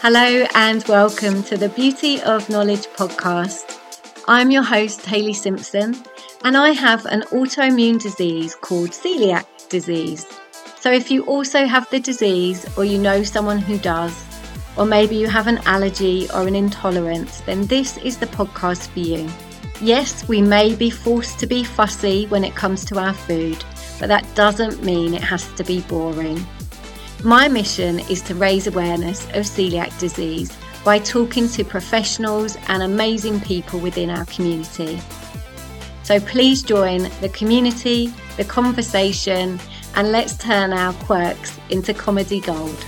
Hello and welcome to the Beauty of Knowledge podcast. I'm your host, Hayley Simpson, and I have an autoimmune disease called celiac disease. So, if you also have the disease, or you know someone who does, or maybe you have an allergy or an intolerance, then this is the podcast for you. Yes, we may be forced to be fussy when it comes to our food, but that doesn't mean it has to be boring. My mission is to raise awareness of celiac disease by talking to professionals and amazing people within our community. So please join the community, the conversation, and let's turn our quirks into comedy gold.